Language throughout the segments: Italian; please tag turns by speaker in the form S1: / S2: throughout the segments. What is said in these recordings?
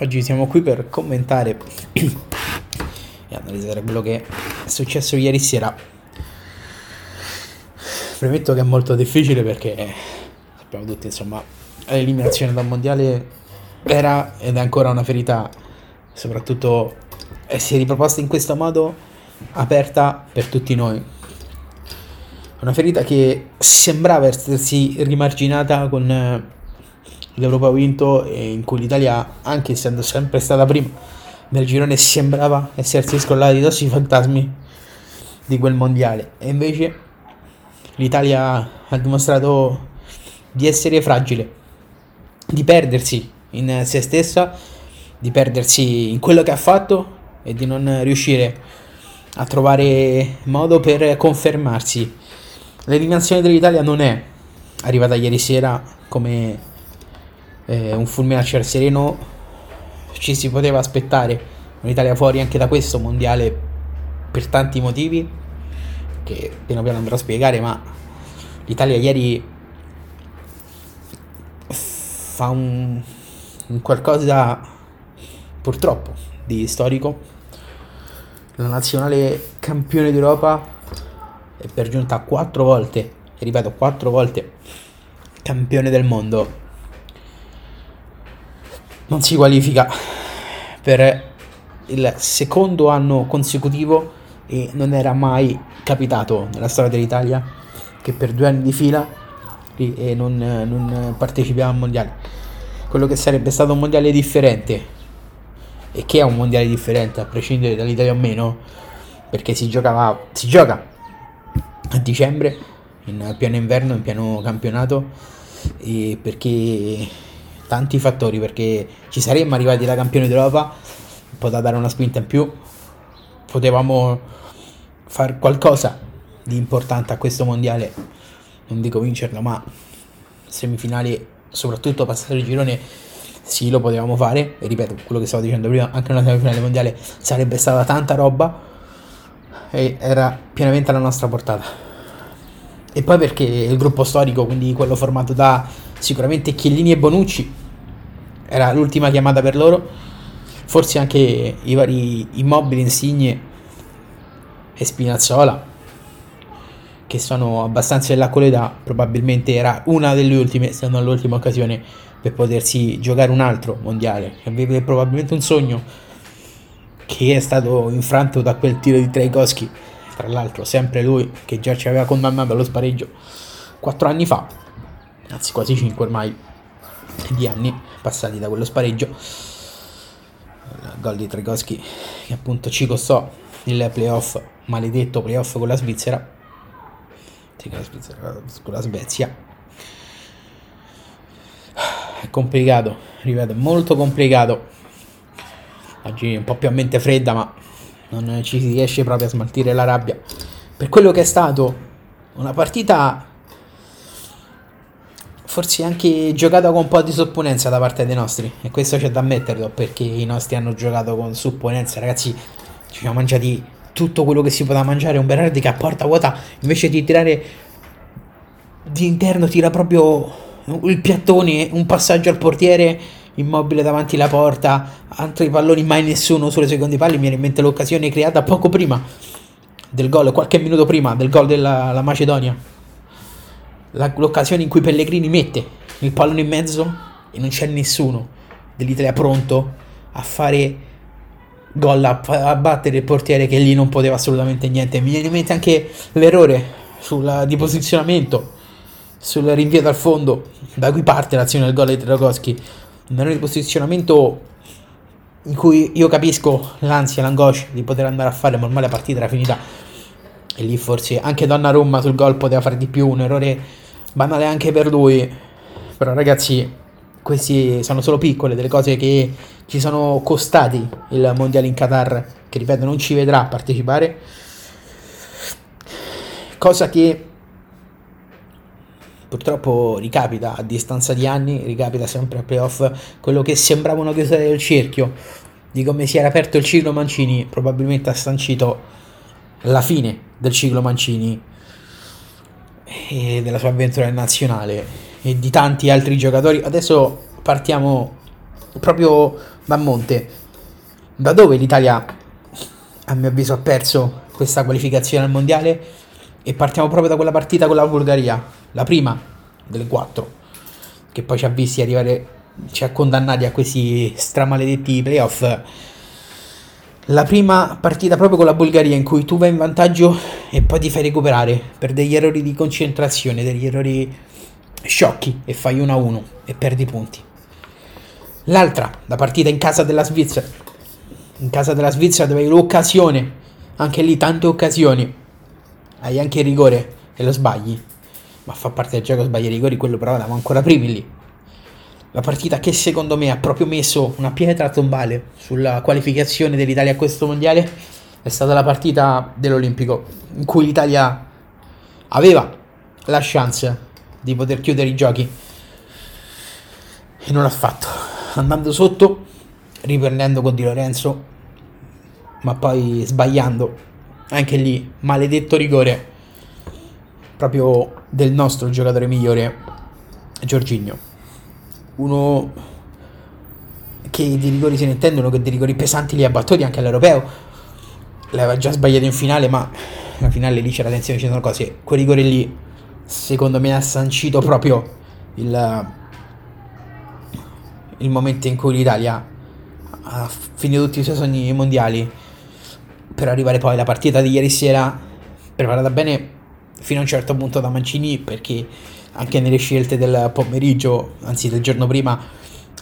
S1: Oggi siamo qui per commentare e analizzare quello che è successo ieri sera. Premetto che è molto difficile perché sappiamo tutti, insomma, l'eliminazione dal mondiale era ed è ancora una ferita, soprattutto e si è riproposta in questo modo aperta per tutti noi. Una ferita che sembrava essersi rimarginata con l'Europa vinto e in cui l'Italia, anche essendo sempre stata prima nel girone, sembrava essersi scrollata di dosso i fantasmi di quel mondiale. E invece l'Italia ha dimostrato di essere fragile, di perdersi in se stessa, di perdersi in quello che ha fatto e di non riuscire a trovare modo per confermarsi. L'eliminazione dell'Italia non è arrivata ieri sera come eh, un fulmine a ciel sereno, ci si poteva aspettare. un'Italia fuori anche da questo mondiale per tanti motivi che piano piano andrò a spiegare, ma l'Italia ieri fa un, un qualcosa purtroppo di storico. La nazionale campione d'Europa e per giunta quattro volte, ripeto quattro volte, campione del mondo, non si qualifica per il secondo anno consecutivo e non era mai capitato nella storia dell'Italia che per due anni di fila non, non partecipiamo al mondiale. Quello che sarebbe stato un mondiale differente e che è un mondiale differente a prescindere dall'Italia o meno perché si giocava si gioca a dicembre in pieno inverno in pieno campionato e perché tanti fattori perché ci saremmo arrivati da campioni d'Europa poteva dare una spinta in più potevamo fare qualcosa di importante a questo mondiale non dico vincerlo ma semifinali soprattutto passare il girone sì, lo potevamo fare. E ripeto, quello che stavo dicendo prima, anche una semifinale mondiale sarebbe stata tanta roba e era pienamente alla nostra portata. E poi perché il gruppo storico, quindi quello formato da sicuramente Chiellini e Bonucci, era l'ultima chiamata per loro. Forse anche i vari immobili, Insigne e Spinazzola, che sono abbastanza della qualità, probabilmente era una delle ultime, se non l'ultima occasione per potersi giocare un altro mondiale. Aveva probabilmente un sogno che è stato infranto da quel tiro di Traikowski, tra l'altro sempre lui che già ci aveva condannato allo spareggio quattro anni fa, anzi quasi cinque ormai di anni passati da quello spareggio. Il gol di Traikowski che appunto ci costò il playoff, maledetto playoff con la Svizzera, sì, con la Svizzera, con la Svezia è complicato, ripeto, molto complicato. Oggi un po' più a mente fredda, ma non ci si riesce proprio a smaltire la rabbia. Per quello che è stato una partita forse anche giocata con un po' di supponenza da parte dei nostri. E questo c'è da ammetterlo perché i nostri hanno giocato con supponenza ragazzi. Ci siamo mangiati tutto quello che si poteva mangiare. Un Berardi che a porta vuota invece di tirare di interno tira proprio il piattone, un passaggio al portiere immobile davanti alla porta, altri palloni mai nessuno sulle seconde palle, mi viene in mente l'occasione creata poco prima del gol, qualche minuto prima del gol della Macedonia. La, l'occasione in cui Pellegrini mette il pallone in mezzo e non c'è nessuno dell'Italia pronto a fare gol, a, a battere il portiere che lì non poteva assolutamente niente. Mi viene in mente anche l'errore sulla, di posizionamento sul rinvio dal fondo, da cui parte l'azione del gol di Dragowski, un errore di posizionamento in cui io capisco l'ansia, l'angoscia di poter andare a fare, ma ormai la partita era finita e lì forse anche Donnarumma sul gol poteva fare di più, un errore banale anche per lui, però ragazzi questi sono solo piccole delle cose che ci sono costati il mondiale in Qatar, che ripeto non ci vedrà partecipare, cosa che purtroppo ricapita a distanza di anni, ricapita sempre a playoff quello che sembrava una chiusura del cerchio, di come si era aperto il ciclo Mancini, probabilmente ha sancito la fine del ciclo Mancini e della sua avventura in nazionale e di tanti altri giocatori. Adesso partiamo proprio va a monte. Da dove l'Italia, a mio avviso, ha perso questa qualificazione al mondiale? E partiamo proprio da quella partita con la Bulgaria, la prima delle quattro, che poi ci ha visti arrivare, ci ha condannati a questi stramaledetti playoff. La prima partita proprio con la Bulgaria in cui tu vai in vantaggio e poi ti fai recuperare per degli errori di concentrazione, degli errori sciocchi e fai 1-1 e perdi punti. L'altra, la partita in casa della Svizzera. In casa della Svizzera dove hai l'occasione, anche lì tante occasioni. Hai anche il rigore e lo sbagli. Ma fa parte del gioco sbagli i rigori, quello però eravamo ancora primi lì. La partita che secondo me ha proprio messo una pietra tombale sulla qualificazione dell'Italia a questo mondiale è stata la partita dell'Olimpico, in cui l'Italia aveva la chance di poter chiudere i giochi e non l'ha fatto andando sotto, riprendendo con Di Lorenzo, ma poi sbagliando. Anche lì, maledetto rigore proprio del nostro giocatore migliore, Giorginio. Uno che di rigori se ne intendono, che di rigori pesanti li ha battuti anche all'europeo. L'aveva già sbagliato in finale, ma la finale lì c'era tensione, ci sono cose. Quel rigore lì, secondo me, ha sancito proprio il il momento in cui l'Italia ha finito tutti i suoi sogni mondiali per arrivare poi alla partita di ieri sera preparata bene fino a un certo punto da Mancini perché anche nelle scelte del pomeriggio, anzi del giorno prima,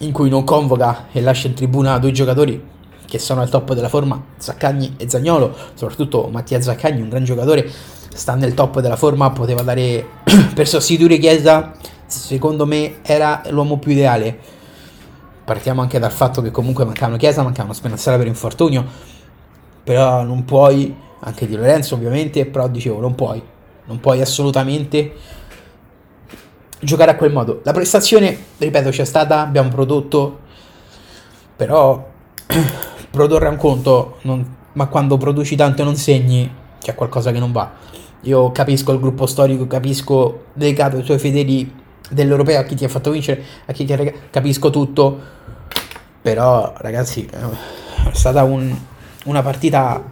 S1: in cui non convoca e lascia in tribuna due giocatori che sono al top della forma, Zaccagni e Zagnolo, soprattutto Mattia Zaccagni, un gran giocatore, sta nel top della forma, poteva dare per sostituire Chiesa, secondo me era l'uomo più ideale. Partiamo anche dal fatto che comunque mancavano Chiesa, mancavano Spinazzola per infortunio, però non puoi, anche di Lorenzo ovviamente, però dicevo non puoi, non puoi assolutamente giocare a quel modo. La prestazione, ripeto, c'è stata, abbiamo prodotto, però produrre un conto, non, ma quando produci tanto e non segni, c'è qualcosa che non va. Io capisco il gruppo storico, capisco dedicato ai suoi fedeli dell'europeo a chi ti ha fatto vincere, a chi ti ha capisco tutto, però ragazzi è stata un, una partita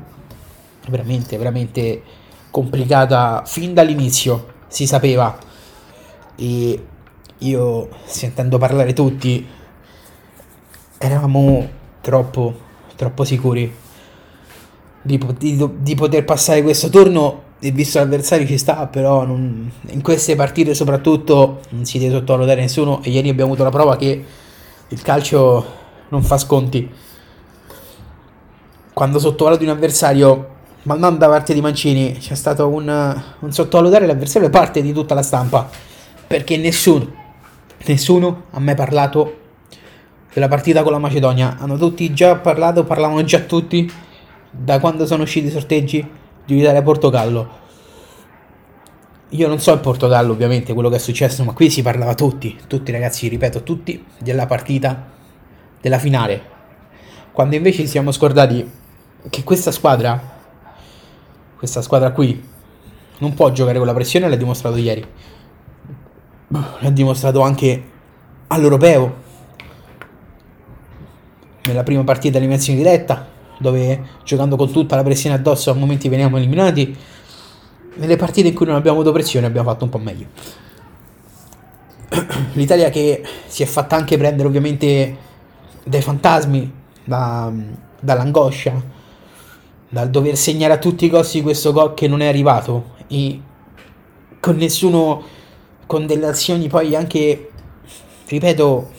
S1: veramente, veramente complicata fin dall'inizio, si sapeva e io sentendo parlare tutti eravamo troppo, troppo sicuri di, di, di poter passare questo turno e visto l'avversario ci sta, però non, in queste partite soprattutto non si deve sottovalutare nessuno e ieri abbiamo avuto la prova che il calcio non fa sconti. Quando sottovaluti un avversario, ma non da parte di Mancini, c'è stato un, un sottovalutare l'avversario da parte di tutta la stampa, perché nessuno, nessuno ha mai parlato della partita con la Macedonia. Hanno tutti già parlato, parlavano già tutti da quando sono usciti i sorteggi di Italia-Portogallo. Io non so il Portogallo ovviamente quello che è successo, ma qui si parlava tutti, tutti ragazzi, ripeto, tutti della partita, della finale. Quando invece ci siamo scordati che questa squadra, questa squadra qui, non può giocare con la pressione, l'ha dimostrato ieri. L'ha dimostrato anche all'Europeo. Nella prima partita eliminazione diretta, dove giocando con tutta la pressione addosso a momenti veniamo eliminati. Nelle partite in cui non abbiamo avuto pressione abbiamo fatto un po' meglio. L'Italia che si è fatta anche prendere ovviamente dai fantasmi, da, dall'angoscia, dal dover segnare a tutti i costi questo gol che non è arrivato e con nessuno, con delle azioni poi anche, ripeto,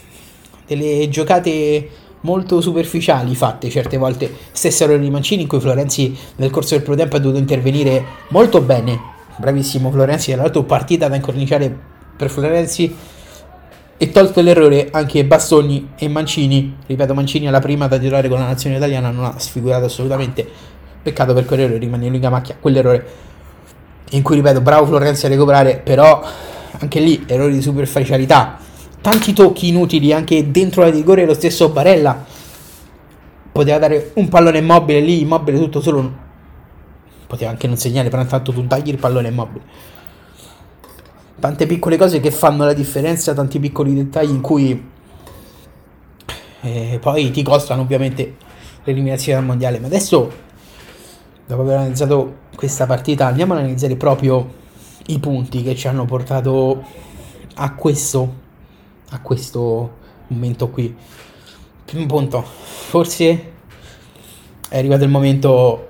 S1: delle giocate molto superficiali fatte certe volte. Stesso errore di Mancini in cui Florenzi nel corso del primo tempo ha dovuto intervenire molto bene. Bravissimo Florenzi, tra l'altro partita da incorniciare per Florenzi e tolto l'errore anche Bastoni e Mancini. Ripeto, Mancini alla prima da titolare con la nazione italiana non ha sfigurato assolutamente. Peccato per quell'errore, rimane lunga macchia quell'errore in cui ripeto, bravo Florenzi a recuperare, però anche lì errori di superficialità tanti tocchi inutili anche dentro la rigore lo stesso Barella poteva dare un pallone immobile lì immobile tutto solo poteva anche non segnare però intanto tu tagli il pallone immobile tante piccole cose che fanno la differenza tanti piccoli dettagli in cui e poi ti costano ovviamente l'eliminazione dal mondiale. Ma adesso, dopo aver analizzato questa partita, andiamo ad analizzare proprio i punti che ci hanno portato a questo, a questo momento qui. Primo punto, forse è arrivato il momento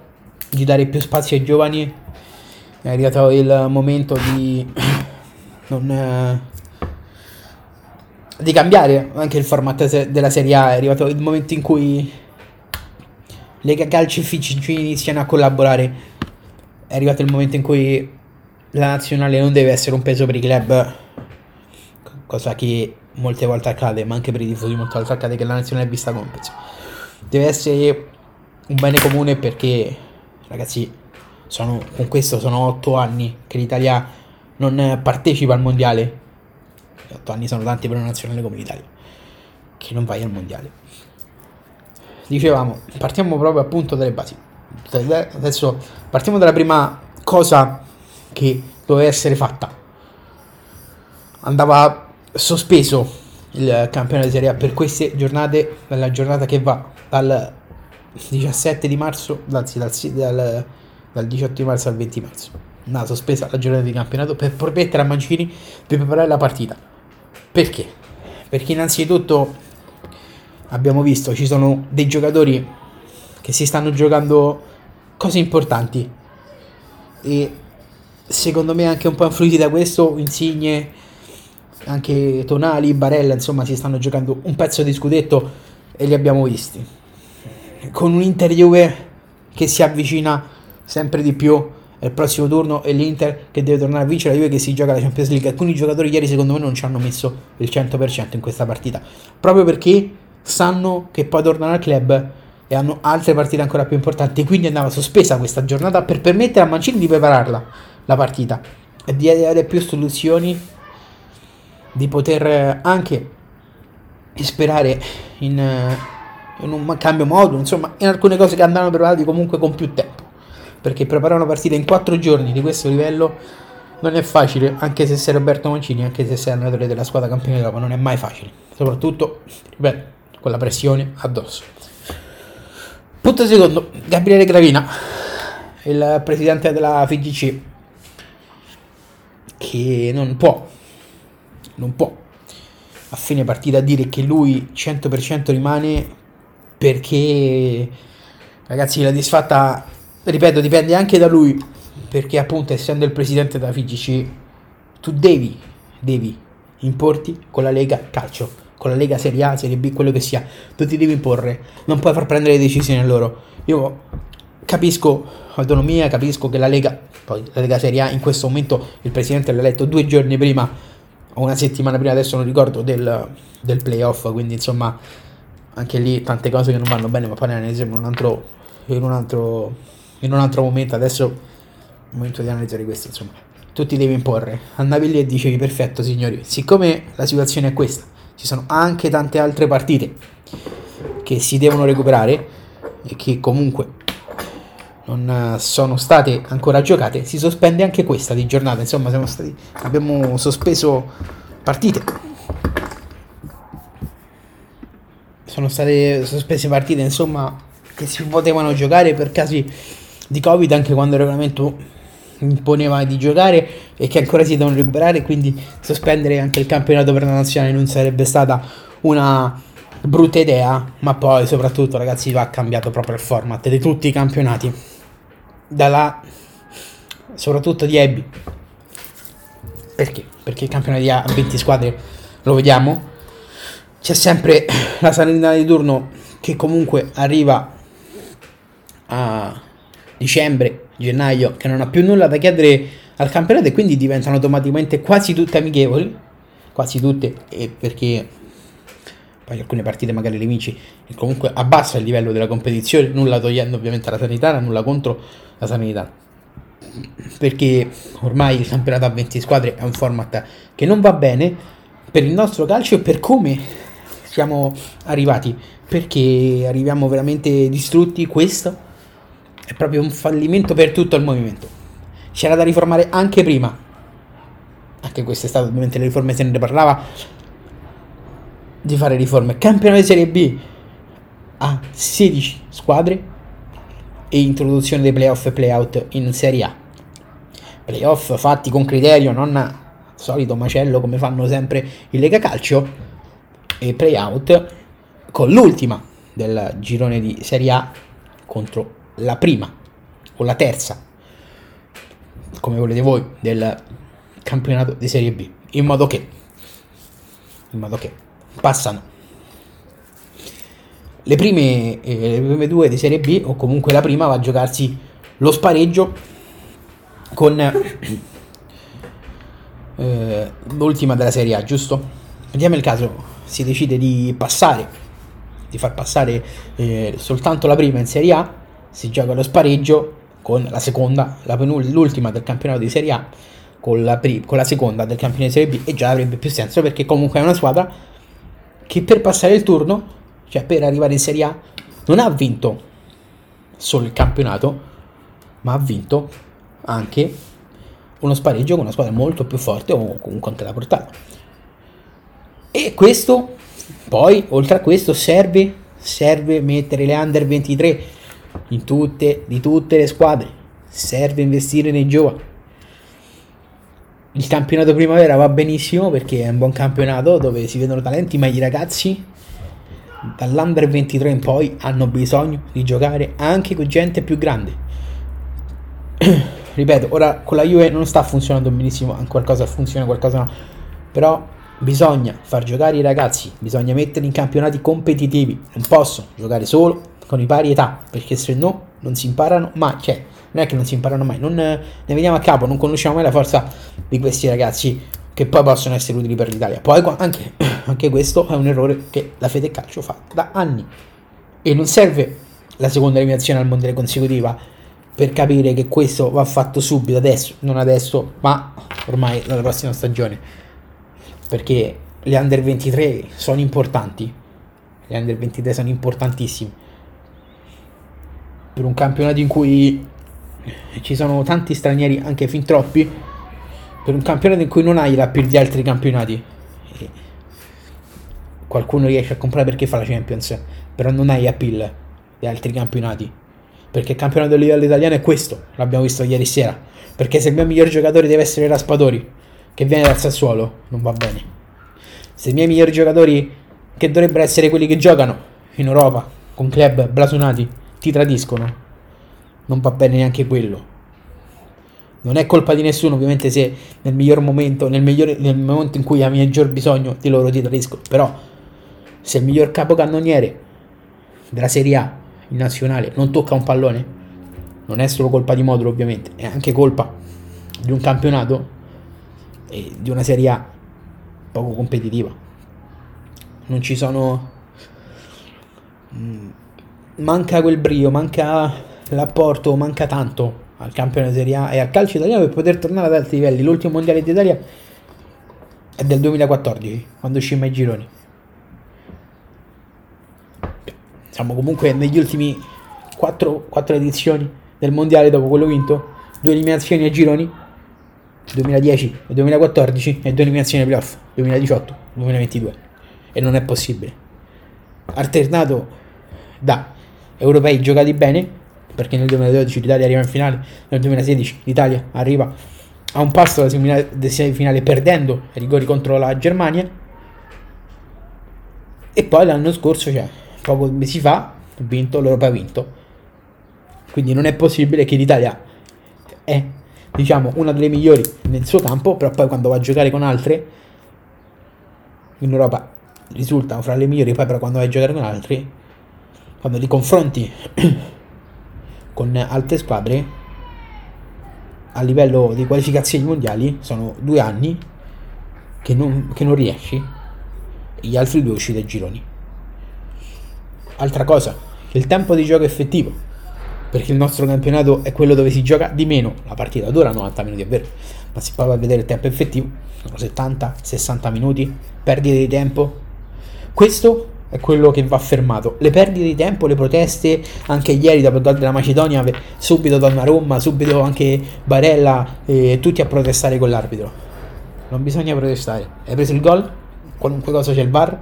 S1: di dare più spazio ai giovani, è arrivato il momento di non, eh, di cambiare anche il format della Serie A, è arrivato il momento in cui Lega Calcio e FIGC iniziano a collaborare, è arrivato il momento in cui la nazionale non deve essere un peso per i club, cosa che molte volte accade, ma anche per i tifosi molte volte accade che la nazionale è vista come un peso. Deve essere un bene comune perché, ragazzi, sono, con questo sono otto anni che l'Italia non partecipa al mondiale. Otto anni sono tanti per una nazionale come l'Italia, che non vai al mondiale. Dicevamo, partiamo proprio appunto dalle basi. Adesso partiamo dalla prima cosa che doveva essere fatta. Andava sospeso il campionato di Serie A per queste giornate, dalla giornata che va dal 17 di marzo, anzi dal, dal, dal 18 di marzo al 20 marzo. Una sospesa la giornata di campionato per permettere a Mancini di preparare la partita. Perché? Perché innanzitutto abbiamo visto ci sono dei giocatori che si stanno giocando cose importanti e secondo me anche un po' influiti da questo Insigne anche Tonali, Barella insomma si stanno giocando un pezzo di scudetto e li abbiamo visti. Con un Inter Juve che si avvicina sempre di più al prossimo turno e l'Inter che deve tornare a vincere la Juve che si gioca la Champions League. Alcuni giocatori ieri secondo me non ci hanno messo il 100% in questa partita proprio perché sanno che poi tornano al club e hanno altre partite ancora più importanti. Quindi andava sospesa questa giornata per permettere a Mancini di prepararla la partita e di avere più soluzioni di poter anche sperare in, in un cambio modo, insomma, in alcune cose che andranno preparati comunque con più tempo. Perché preparare una partita in quattro giorni di questo livello non è facile, anche se sei Roberto Mancini, anche se sei allenatore della squadra campione d'Europa, non è mai facile. Soprattutto, ripeto, con la pressione addosso. Punto secondo, Gabriele Gravina, il presidente della FIGC, che non può non può a fine partita dire che lui 100% rimane perché ragazzi la disfatta ripeto dipende anche da lui perché appunto essendo il presidente della FIGC tu devi devi importi con la Lega Calcio con la Lega Serie A, Serie B, quello che sia tu ti devi imporre non puoi far prendere le decisioni a loro. Io capisco autonomia capisco che la Lega poi la Lega Serie A in questo momento il presidente l'ha eletto due giorni prima o una settimana prima, adesso non ricordo, del, del playoff, quindi insomma anche lì tante cose che non vanno bene, ma poi ne analizziamo in un altro, in un altro, in un altro momento, adesso è il momento di analizzare questo, insomma, tu ti devi imporre, andavi lì e dicevi perfetto signori, siccome la situazione è questa, ci sono anche tante altre partite che si devono recuperare e che comunque non sono state ancora giocate, si sospende anche questa di giornata. Insomma, stati, abbiamo sospeso partite. Sono state sospese partite, insomma, che si potevano giocare per casi di Covid anche quando il regolamento imponeva di giocare e che ancora si devono recuperare, quindi sospendere anche il campionato per la nazionale non sarebbe stata una brutta idea, ma poi soprattutto ragazzi va cambiato proprio il format di tutti i campionati dalla soprattutto di Abby. Perché? Perché il campionato di A 20 squadre lo vediamo. C'è sempre la Salernitana di turno che comunque arriva a dicembre, gennaio che non ha più nulla da chiedere al campionato e quindi diventano automaticamente quasi tutte amichevoli. Quasi tutte e perché poi alcune partite magari le vinci e comunque abbassa il livello della competizione, nulla togliendo ovviamente alla sanità, nulla contro la sanità. Perché ormai il campionato a 20 squadre è un format che non va bene per il nostro calcio e per come siamo arrivati. Perché arriviamo veramente distrutti. Questo è proprio un fallimento per tutto il movimento. C'era da riformare anche prima. Anche quest'estate, ovviamente, le riforme se ne parlava di fare riforme. Campionato di Serie B a 16 squadre e introduzione dei playoff e playout in Serie A. Playoff fatti con criterio, non solito macello come fanno sempre in Lega Calcio e playout con l'ultima del girone di Serie A contro la prima o la terza, come volete voi, del campionato di Serie B, in modo che, in modo che passano le prime, eh, le prime due di Serie B o comunque la prima va a giocarsi lo spareggio con eh, l'ultima della Serie A, giusto? Vediamo il caso, si decide di passare, di far passare eh, soltanto la prima in Serie A, si gioca lo spareggio con la seconda, la l'ultima del campionato di Serie A, con la, pri- con la seconda del campionato di Serie B e già avrebbe più senso perché comunque è una squadra che per passare il turno cioè per arrivare in Serie A, non ha vinto solo il campionato, ma ha vinto anche uno spareggio con una squadra molto più forte o comunque anche la portata. E questo, poi, oltre a questo, serve, serve mettere le under 23 in tutte, di tutte le squadre, serve investire nei giovani. Il campionato primavera va benissimo perché è un buon campionato dove si vedono talenti, ma i ragazzi dall'under 23 in poi hanno bisogno di giocare anche con gente più grande. Ripeto, ora con la Juve non sta funzionando benissimo, qualcosa funziona, qualcosa no. Però bisogna far giocare i ragazzi, bisogna metterli in campionati competitivi. Non possono giocare solo con i pari età, perché se no non si imparano mai. Cioè, non è che non si imparano mai, non ne veniamo a capo, non conosciamo mai la forza di questi ragazzi che poi possono essere utili per l'Italia. Poi anche, anche questo è un errore che la Fede Calcio fa da anni e non serve la seconda eliminazione al mondiale consecutiva per capire che questo va fatto subito adesso, non adesso, ma ormai nella prossima stagione. Perché le under 23 sono importanti. Le under 23 sono importantissime. Per un campionato in cui ci sono tanti stranieri, anche fin troppi, per un campionato in cui non hai la più di altri campionati. Qualcuno riesce a comprare perché fa la Champions però non hai appeal di altri campionati. Perché il campionato a livello italiano è questo l'abbiamo visto ieri sera. Perché se il mio miglior giocatore deve essere Raspadori che viene dal Sassuolo non va bene. Se i miei migliori giocatori che dovrebbero essere quelli che giocano in Europa con club blasonati ti tradiscono non va bene neanche quello non è colpa di nessuno, ovviamente, se nel miglior momento, nel, migliore, nel momento in cui hai maggior bisogno di loro ti tradiscono. Però, se il miglior capocannoniere della Serie A in nazionale non tocca un pallone, non è solo colpa di Modulo, ovviamente, è anche colpa di un campionato e di una Serie A poco competitiva. Non ci sono. Mm, manca quel brio, manca l'apporto, manca tanto al campione Serie A e al calcio italiano per poter tornare ad alti livelli. L'ultimo mondiale d'Italia è del 2014, quando uscimmo ai gironi. Siamo comunque negli ultimi 4, 4 edizioni del mondiale dopo quello vinto, due eliminazioni ai gironi 2010 e 2014 e due eliminazioni playoff 2018-2022 e non è possibile alternato da europei giocati bene perché nel 2012 l'Italia arriva in finale, nel 2016 l'Italia arriva a un passo dalla semifinale perdendo i rigori contro la Germania e poi l'anno scorso, cioè poco mesi fa, ha vinto, l'Europa ha vinto. Quindi non è possibile che l'Italia è, diciamo, una delle migliori nel suo campo, però poi quando va a giocare con altre in Europa risultano fra le migliori, poi però quando vai a giocare con altri, quando li confronti con altre squadre a livello di qualificazioni mondiali sono due anni che non, che non riesci e gli altri due usciti dai gironi. Altra cosa, il tempo di gioco effettivo, perché il nostro campionato è quello dove si gioca di meno, la partita dura 90 minuti è vero, ma si prova a vedere il tempo effettivo, sono 70-60 minuti, perdite di tempo. Questo è quello che va fermato. Le perdite di tempo, le proteste, anche ieri da parte della Macedonia, subito Donnarumma, subito anche Barella, eh, tutti a protestare con l'arbitro. Non bisogna protestare. Hai preso il gol? Qualunque cosa c'è il VAR?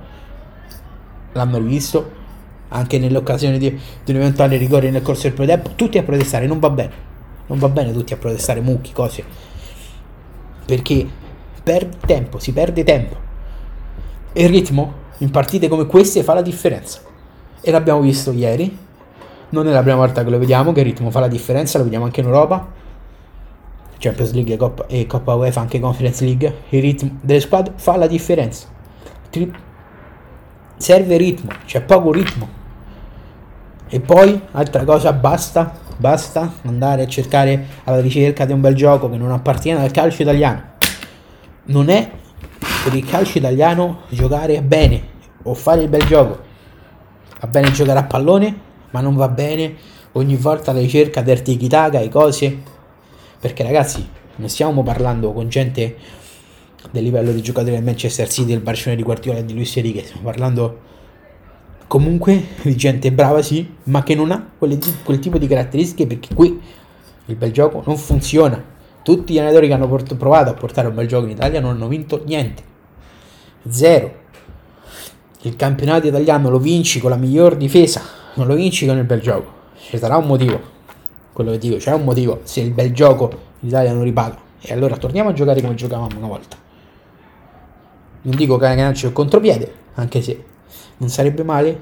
S1: l'hanno rivisto anche nell'occasione di, di un eventuale rigore nel corso del primo tempo, tutti a protestare, non va bene, non va bene tutti a protestare, mucchi, cose, perché perde tempo, si perde tempo e il ritmo in partite come queste fa la differenza e l'abbiamo visto ieri, non è la prima volta che lo vediamo, che il ritmo fa la differenza, lo vediamo anche in Europa, Champions League e Coppa, e Coppa UEFA, anche Conference League, il ritmo delle squadre fa la differenza. Tri- serve ritmo, c'è poco ritmo. E poi, altra cosa, basta, basta andare a cercare alla ricerca di un bel gioco che non appartiene al calcio italiano. Non è per il calcio italiano giocare bene o fare il bel gioco. Va bene giocare a pallone, ma non va bene ogni volta la ricerca del tiki-taka e cose perché ragazzi, non stiamo parlando con gente del livello di giocatori del Manchester City, del Barcellona di Guardiola e di Luis Enrique, stiamo parlando comunque di gente brava sì, ma che non ha quelle, quel tipo di caratteristiche perché qui il bel gioco non funziona. Tutti gli allenatori che hanno provato a portare un bel gioco in Italia non hanno vinto niente. Zero. Il campionato italiano lo vinci con la miglior difesa, non lo vinci con il bel gioco. Ci sarà un motivo quello che dico, c'è un motivo se il bel gioco l'Italia non ripaga. E allora torniamo a giocare come giocavamo una volta. Non dico che ganarci il contropiede, anche se non sarebbe male,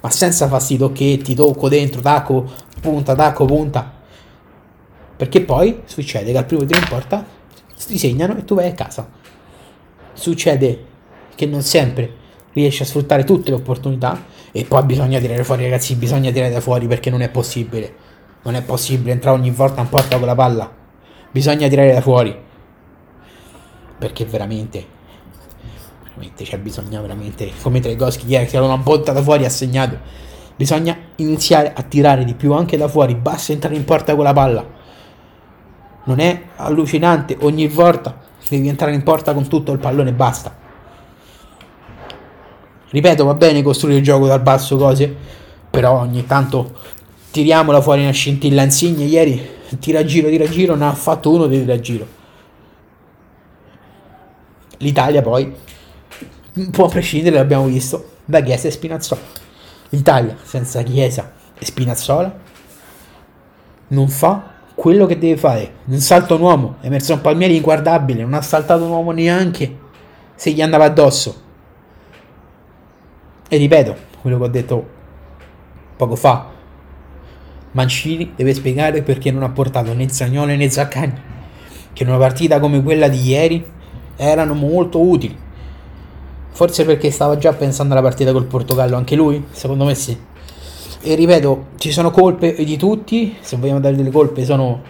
S1: ma senza fastidio che ti tocco dentro, tacco, punta, tacco, punta. Perché poi succede che al primo tiro in porta ti segnano e tu vai a casa. Succede che non sempre riesci a sfruttare tutte le opportunità e poi bisogna tirare fuori ragazzi, bisogna tirare fuori perché non è possibile non è possibile entrare ogni volta in porta con la palla. Bisogna tirare da fuori. Perché veramente. Veramente c'è bisogno veramente. Come Tregoschi ieri che ha una botta da fuori ha segnato. Bisogna iniziare a tirare di più anche da fuori. Basta entrare in porta con la palla. Non è allucinante ogni volta. Devi entrare in porta con tutto il pallone e basta. Ripeto, va bene costruire il gioco dal basso cose. Però ogni tanto tiriamola fuori una scintilla Insigne ieri tira giro tira giro ne ha fatto uno di tira giro l'Italia poi un po' a prescindere l'abbiamo visto da Chiesa e Spinazzola l'Italia senza Chiesa e Spinazzola non fa quello che deve fare un salto un uomo Emerson Palmieri inguardabile non ha saltato un uomo neanche se gli andava addosso e ripeto quello che ho detto poco fa Mancini deve spiegare perché non ha portato né Zagnolo né Zaccagni, che in una partita come quella di ieri erano molto utili. Forse perché stava già pensando alla partita col Portogallo, anche lui? Secondo me sì. E ripeto, ci sono colpe di tutti, se vogliamo dare delle colpe sono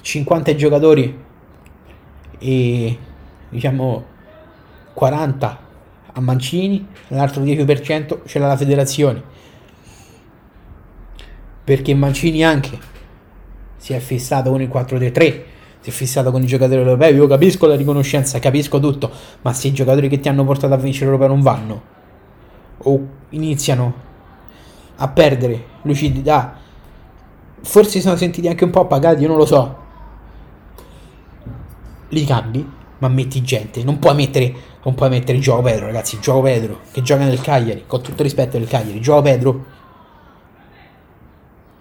S1: 50 giocatori e diciamo 40 a Mancini, l'altro 10% ce l'ha la federazione. Perché Mancini anche si è fissato con il 4-3-3 si è fissato con i giocatori europei. Io capisco la riconoscenza capisco tutto ma se i giocatori che ti hanno portato a vincere l'Europa non vanno o iniziano a perdere lucidità. Forse si sono sentiti anche un po' appagati io non lo so. Li cambi ma metti gente. Non puoi mettere non puoi mettere Gioco Pedro ragazzi. Gioco Pedro che gioca nel Cagliari con tutto rispetto del Cagliari. Gioco Pedro.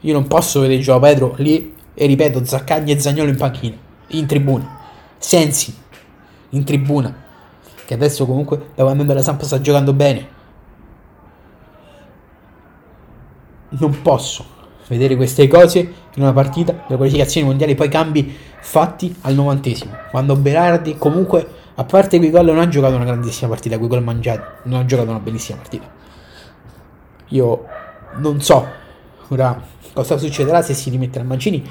S1: Io non posso vedere Gio Pedro lì e ripeto Zaccagni e Zagnolo in panchina, in tribuna. Sensi in tribuna, che adesso comunque da quando la Sampa sta giocando bene. Non posso vedere queste cose in una partita delle qualificazioni mondiali, poi cambi fatti al novantesimo. Quando Berardi comunque, a parte quei gol, non ha giocato una grandissima partita, quei gol mangiati, non ha giocato una bellissima partita. Io non so, ora cosa succederà se si rimetterà Mancini?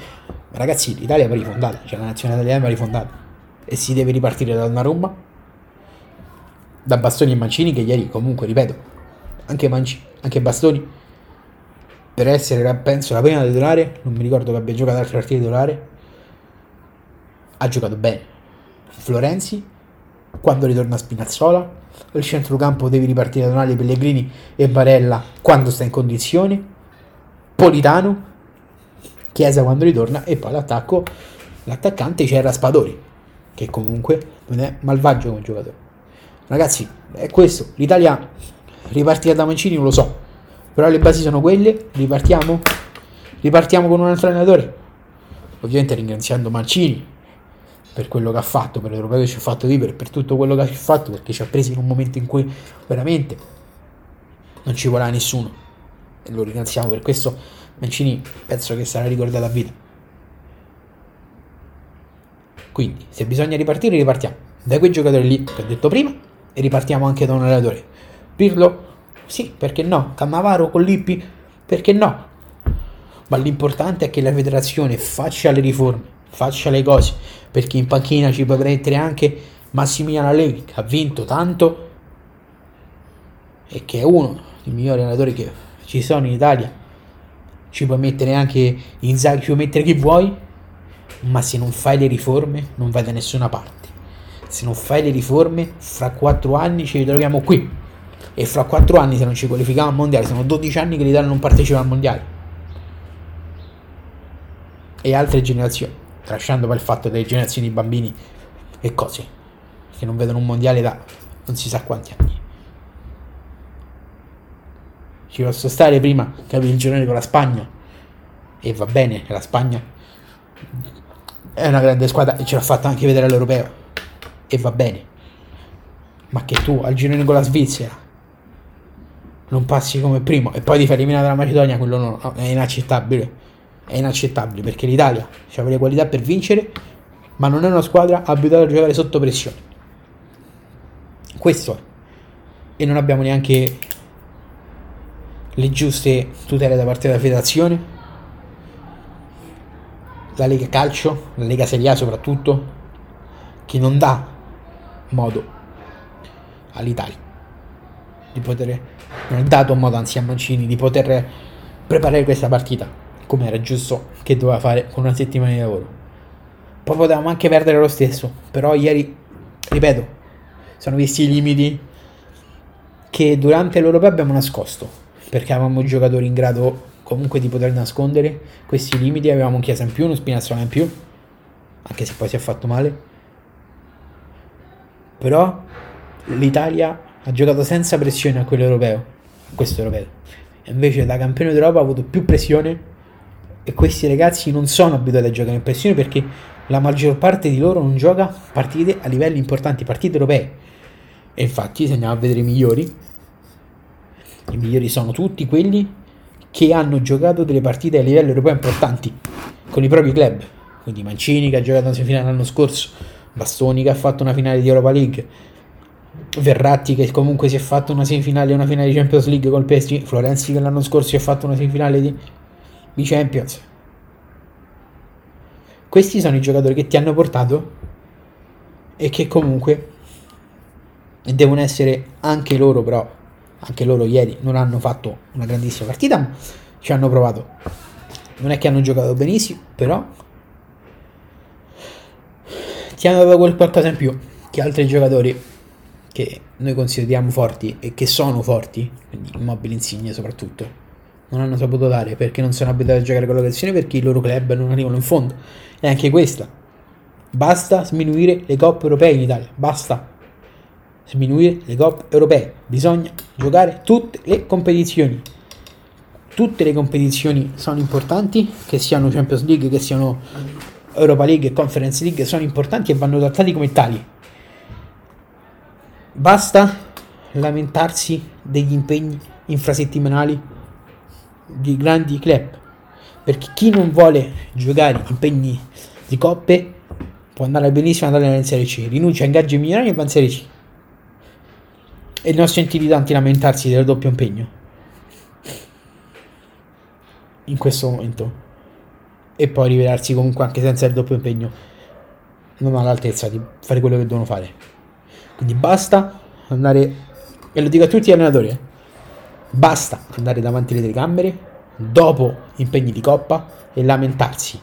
S1: Ragazzi, l'Italia va rifondata, cioè la nazionale italiana va rifondata e si deve ripartire da Donnarumma, da Bastoni e Mancini che ieri comunque, ripeto, anche, Manci, anche Bastoni per essere, penso, la prima titolare, non mi ricordo che abbia giocato altre partite titolare, ha giocato bene. Florenzi, quando ritorna Spinazzola, il centrocampo devi ripartire da Donali, Pellegrini e Barella quando sta in condizioni Politano, Chiesa quando ritorna e poi l'attacco, l'attaccante c'era Spadori, che comunque non è malvagio come giocatore. Ragazzi, è questo, l'Italia ripartire da Mancini non lo so, però le basi sono quelle, ripartiamo, ripartiamo con un altro allenatore, ovviamente ringraziando Mancini per quello che ha fatto, per l'europeo che ci ha fatto vivere, per tutto quello che ha fatto, perché ci ha presi in un momento in cui veramente non ci voleva nessuno e lo ringraziamo per questo. Mancini penso che sarà ricordato a vita. Quindi, se bisogna ripartire, ripartiamo da quei giocatori lì che ho detto prima e ripartiamo anche da un allenatore. Pirlo, sì, perché no? Cannavaro con Lippi, perché no? Ma l'importante è che la federazione faccia le riforme, faccia le cose, perché in panchina ci può mettere anche Massimiliano Allegri, che ha vinto tanto e che è uno dei migliori allenatori che ci sono in Italia. Ci puoi mettere anche Inzaghi, ci puoi mettere chi vuoi, ma se non fai le riforme non vai da nessuna parte. Se non fai le riforme, fra quattro anni ci ritroviamo qui. E fra quattro anni, se non ci qualifichiamo al mondiale, sono 12 anni che l'Italia non partecipa al mondiale. E altre generazioni, tralasciando poi il fatto delle generazioni di bambini e cose che non vedono un mondiale da non si sa quanti anni. Ci posso stare prima che il girone con la Spagna e va bene, la Spagna è una grande squadra e ce l'ha fatta anche vedere all'europeo e va bene. Ma che tu al girone con la Svizzera non passi come primo e poi ti fai eliminare dalla Macedonia, quello no, è inaccettabile. È inaccettabile perché l'Italia ha le qualità per vincere, ma non è una squadra abituata a giocare sotto pressione. Questo è. E non abbiamo neanche le giuste tutele da parte della federazione la Lega Calcio, la Lega Serie A soprattutto, che non dà modo all'Italia di poter, non ha dato modo anzi a Mancini di poter preparare questa partita come era giusto che doveva fare con una settimana di lavoro. Poi potevamo anche perdere lo stesso, però ieri, ripeto, sono visti i limiti che durante l'Europeo abbiamo nascosto, perché avevamo giocatori in grado comunque di poter nascondere questi limiti. Avevamo un Chiesa in più, uno Spinazzola in più, anche se poi si è fatto male. Però l'Italia ha giocato senza pressione a quello europeo, a questo europeo. E invece da campione d'Europa ha avuto più pressione e questi ragazzi non sono abituati a giocare in pressione perché la maggior parte di loro non gioca partite a livelli importanti, partite europee. E infatti se andiamo a vedere i migliori, i migliori sono tutti quelli che hanno giocato delle partite a livello europeo importanti con i propri club. Quindi Mancini che ha giocato una semifinale l'anno scorso, Bastoni che ha fatto una finale di Europa League, Verratti che comunque si è fatto una semifinale e una finale di Champions League col PSG, Florenzi che l'anno scorso si è fatto una semifinale di, di Champions. Questi sono i giocatori che ti hanno portato e che comunque devono essere anche loro però anche loro ieri non hanno fatto una grandissima partita, ma ci hanno provato. Non è che hanno giocato benissimo, però ti hanno dato qualcosa in più che altri giocatori che noi consideriamo forti e che sono forti, quindi immobili insigne soprattutto, non hanno saputo dare perché non sono abituati a giocare con la pressione perché i loro club non arrivano in fondo. E anche questa. Basta sminuire le coppe europee in Italia, basta sminuire le coppe europee. Bisogna giocare tutte le competizioni. Tutte le competizioni sono importanti, che siano Champions League, che siano Europa League e Conference League, sono importanti e vanno trattati come tali. Basta lamentarsi degli impegni infrasettimanali di grandi club, perché chi non vuole giocare impegni di coppe può andare benissimo andare in Serie C, rinuncia a ingaggi milionari e va in Serie C. E ne ho sentiti tanti lamentarsi del doppio impegno in questo momento. E poi rivelarsi comunque anche senza il doppio impegno non all'altezza di fare quello che devono fare quindi basta andare e lo dico a tutti gli allenatori eh, basta andare davanti alle telecamere dopo impegni di coppa e lamentarsi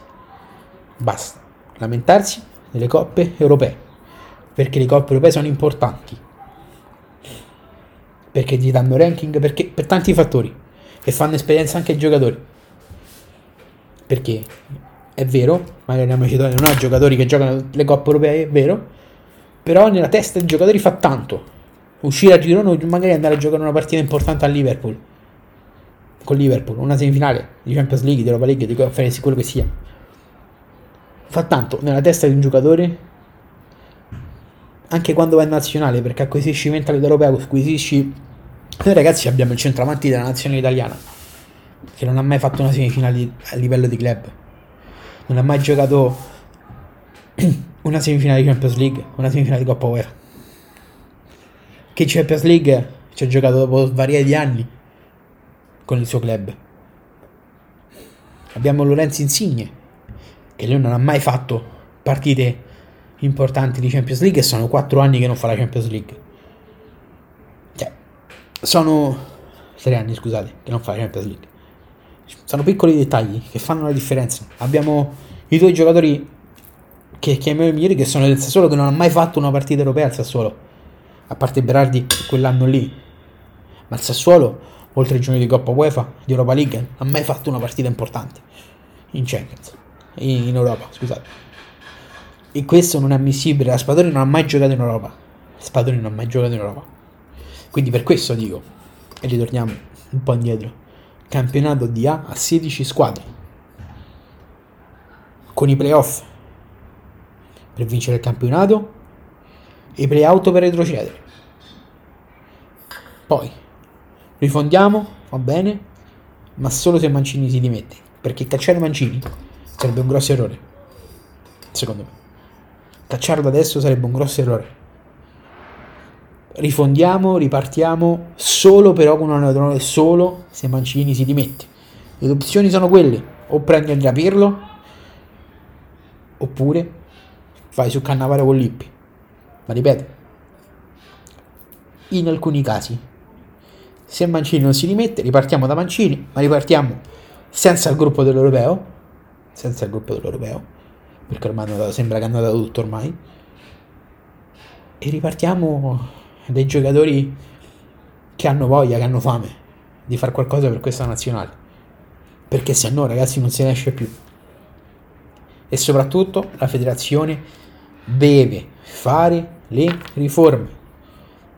S1: basta lamentarsi nelle coppe europee perché le coppe europee sono importanti perché ti danno ranking, perché, per tanti fattori e fanno esperienza anche ai giocatori. Perché è vero, magari la Macedonia non ha giocatori che giocano le coppe europee, è vero, però nella testa dei giocatori fa tanto. uscire a girone o magari andare a giocare una partita importante a Liverpool. Con Liverpool, una semifinale di Champions League, di Europa League, di Conference, quello che sia. Fa tanto nella testa di un giocatore anche quando va in nazionale perché acquisisci mentale europeo, acquisisci noi ragazzi abbiamo il centravanti della nazionale italiana che non ha mai fatto una semifinale a livello di club. Non ha mai giocato una semifinale di Champions League, una semifinale di Coppa UEFA. Che Champions League ci ha giocato dopo svariati anni con il suo club. Abbiamo Lorenzo Insigne, che lui non ha mai fatto partite importanti di Champions League e sono 4 anni che non fa la Champions League. Cioè, sono 3 anni, scusate, che non fa la Champions League. Sono piccoli dettagli che fanno la differenza. Abbiamo i due giocatori che chiamiamo i migliori che sono del Sassuolo che non ha mai fatto una partita europea al Sassuolo. A parte Berardi quell'anno lì. Ma il Sassuolo oltre ai giorni di Coppa UEFA di Europa League non ha mai fatto una partita importante. In Champions. In, Europa scusate. E questo non è ammissibile. La Spadoni non ha mai giocato in Europa. Spadoni non ha mai giocato in Europa. Quindi per questo dico e ritorniamo un po' indietro campionato di A a 16 squadre. Con i playoff per vincere il campionato e play-out per retrocedere. Poi rifondiamo, va bene, ma solo se Mancini si dimette, perché cacciare Mancini sarebbe un grosso errore, secondo me. Cacciarlo adesso sarebbe un grosso errore. Rifondiamo, ripartiamo, solo però con un allenatore solo se Mancini si dimette. Le opzioni sono quelle, o prendi Andrea Pirlo, oppure vai su Cannavaro con Lippi. Ma ripeto, in alcuni casi, se Mancini non si rimette, ripartiamo da Mancini, ma ripartiamo senza il gruppo dell'Europeo, senza il gruppo dell'Europeo, perché ormai dato, sembra che hanno dato tutto ormai, e ripartiamo dai giocatori che hanno voglia, che hanno fame di fare qualcosa per questa nazionale, perché se no ragazzi non se ne esce più e soprattutto la federazione deve fare le riforme,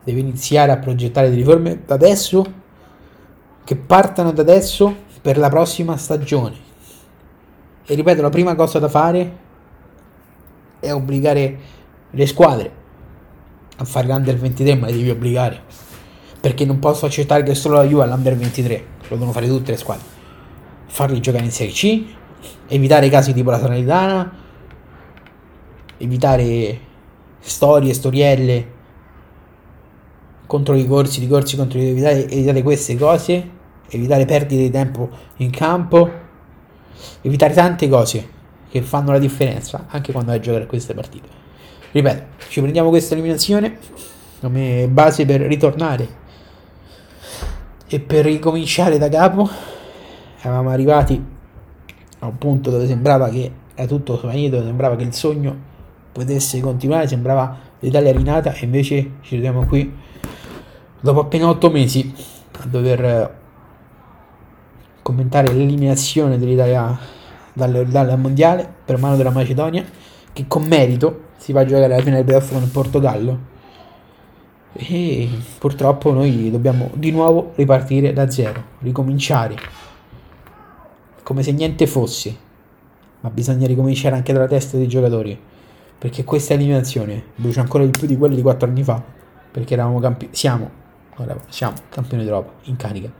S1: deve iniziare a progettare le riforme da adesso, che partano da adesso per la prossima stagione. E ripeto, la prima cosa da fare è obbligare le squadre a fare l'Under 23, ma le devi obbligare. Perché non posso accettare che solo la Juve all'Under 23, lo devono fare tutte le squadre. Farli giocare in Serie C, evitare casi tipo la Salernitana, evitare storie, storielle contro i corsi, i corsi contro i evitare, evitare queste cose, evitare perdite di tempo in campo, evitare tante cose che fanno la differenza anche quando vai a giocare queste partite. Ripeto, ci prendiamo questa eliminazione come base per ritornare e per ricominciare da capo. Eravamo arrivati a un punto dove sembrava che era tutto finito, sembrava che il sogno potesse continuare, sembrava l'Italia rinata e invece ci troviamo qui dopo appena otto mesi a dover eh, commentare l'eliminazione dell'Italia dal, dal mondiale per mano della Macedonia che con merito si va a giocare alla fine del playoff con il Portogallo. E purtroppo noi dobbiamo di nuovo ripartire da zero, ricominciare come se niente fosse, ma bisogna ricominciare anche dalla testa dei giocatori, perché questa eliminazione brucia ancora di più di quelle di quattro anni fa, perché eravamo campioni, siamo, siamo campioni d'Europa in carica.